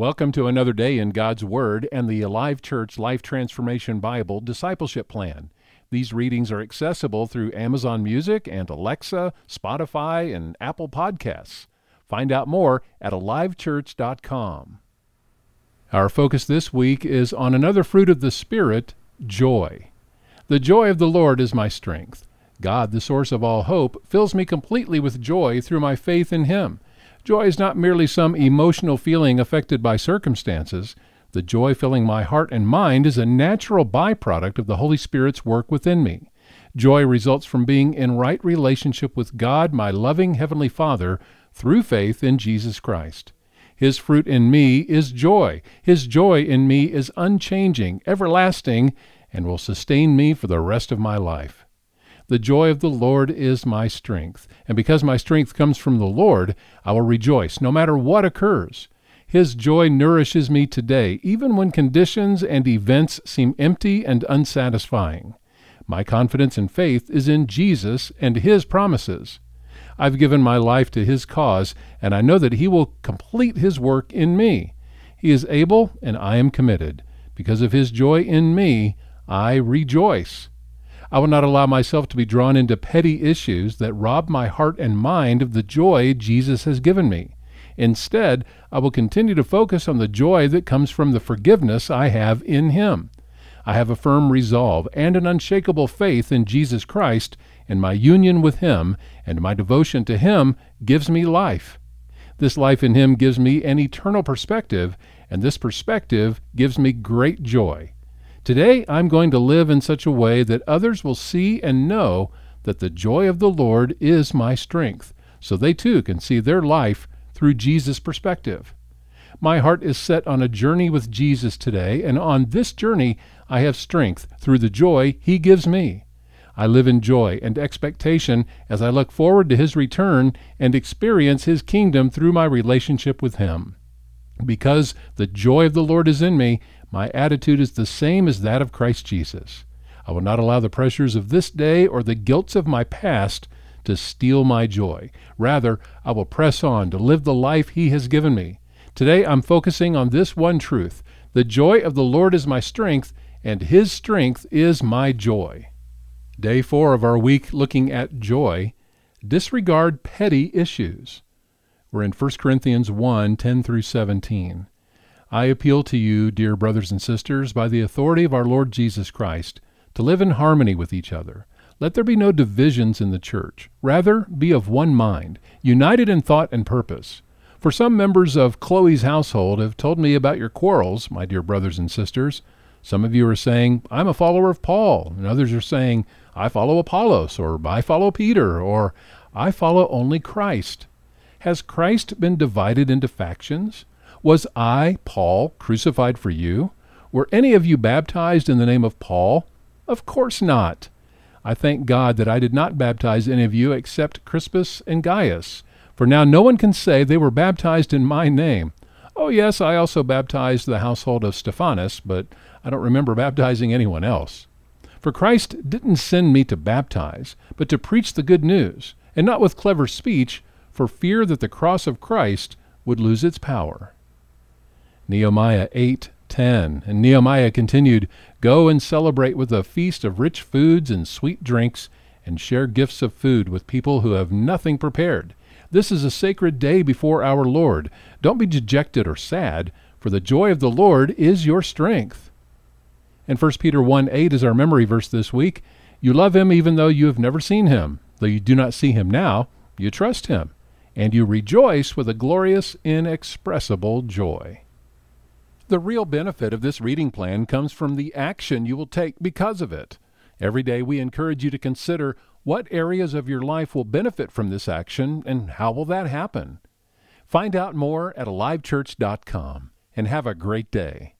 Welcome to another day in God's Word and the Alive Church Life Transformation Bible Discipleship Plan. These readings are accessible through Amazon Music and Alexa, Spotify, and Apple Podcasts. Find out more at alivechurch.com. Our focus this week is on another fruit of the Spirit, joy. The joy of the Lord is my strength. God, the source of all hope, fills me completely with joy through my faith in Him. Joy is not merely some emotional feeling affected by circumstances. The joy filling my heart and mind is a natural byproduct of the Holy Spirit's work within me. Joy results from being in right relationship with God, my loving Heavenly Father, through faith in Jesus Christ. His fruit in me is joy. His joy in me is unchanging, everlasting, and will sustain me for the rest of my life. The joy of the Lord is my strength, and because my strength comes from the Lord, I will rejoice no matter what occurs. His joy nourishes me today, even when conditions and events seem empty and unsatisfying. My confidence and faith is in Jesus and His promises. I've given my life to His cause, and I know that He will complete His work in me. He is able, and I am committed. Because of His joy in me, I rejoice. I will not allow myself to be drawn into petty issues that rob my heart and mind of the joy Jesus has given me. Instead, I will continue to focus on the joy that comes from the forgiveness I have in Him. I have a firm resolve and an unshakable faith in Jesus Christ, and my union with Him and my devotion to Him gives me life. This life in Him gives me an eternal perspective, and this perspective gives me great joy. Today I'm going to live in such a way that others will see and know that the joy of the Lord is my strength, so they too can see their life through Jesus' perspective. My heart is set on a journey with Jesus today, and on this journey I have strength through the joy He gives me. I live in joy and expectation as I look forward to His return and experience His kingdom through my relationship with Him. Because the joy of the Lord is in me, my attitude is the same as that of Christ Jesus. I will not allow the pressures of this day or the guilts of my past to steal my joy. Rather, I will press on to live the life He has given me. Today, I'm focusing on this one truth the joy of the Lord is my strength, and His strength is my joy. Day four of our week looking at joy. Disregard petty issues. We're in 1 Corinthians 1 10 through 17. I appeal to you, dear brothers and sisters, by the authority of our Lord Jesus Christ, to live in harmony with each other. Let there be no divisions in the church. Rather, be of one mind, united in thought and purpose. For some members of Chloe's household have told me about your quarrels, my dear brothers and sisters. Some of you are saying, I'm a follower of Paul, and others are saying, I follow Apollos, or I follow Peter, or I follow only Christ. Has Christ been divided into factions? Was I, Paul, crucified for you? Were any of you baptized in the name of Paul? Of course not. I thank God that I did not baptize any of you except Crispus and Gaius, for now no one can say they were baptized in my name. Oh, yes, I also baptized the household of Stephanas, but I don't remember baptizing anyone else. For Christ didn't send me to baptize, but to preach the good news, and not with clever speech, for fear that the cross of Christ would lose its power. Nehemiah 8:10. And Nehemiah continued, "Go and celebrate with a feast of rich foods and sweet drinks, and share gifts of food with people who have nothing prepared. This is a sacred day before our Lord. Don't be dejected or sad, for the joy of the Lord is your strength." And 1 Peter 1 8 is our memory verse this week. You love him even though you have never seen him. Though you do not see him now, you trust him, and you rejoice with a glorious, inexpressible joy. The real benefit of this reading plan comes from the action you will take because of it. Every day we encourage you to consider what areas of your life will benefit from this action and how will that happen. Find out more at alivechurch.com and have a great day.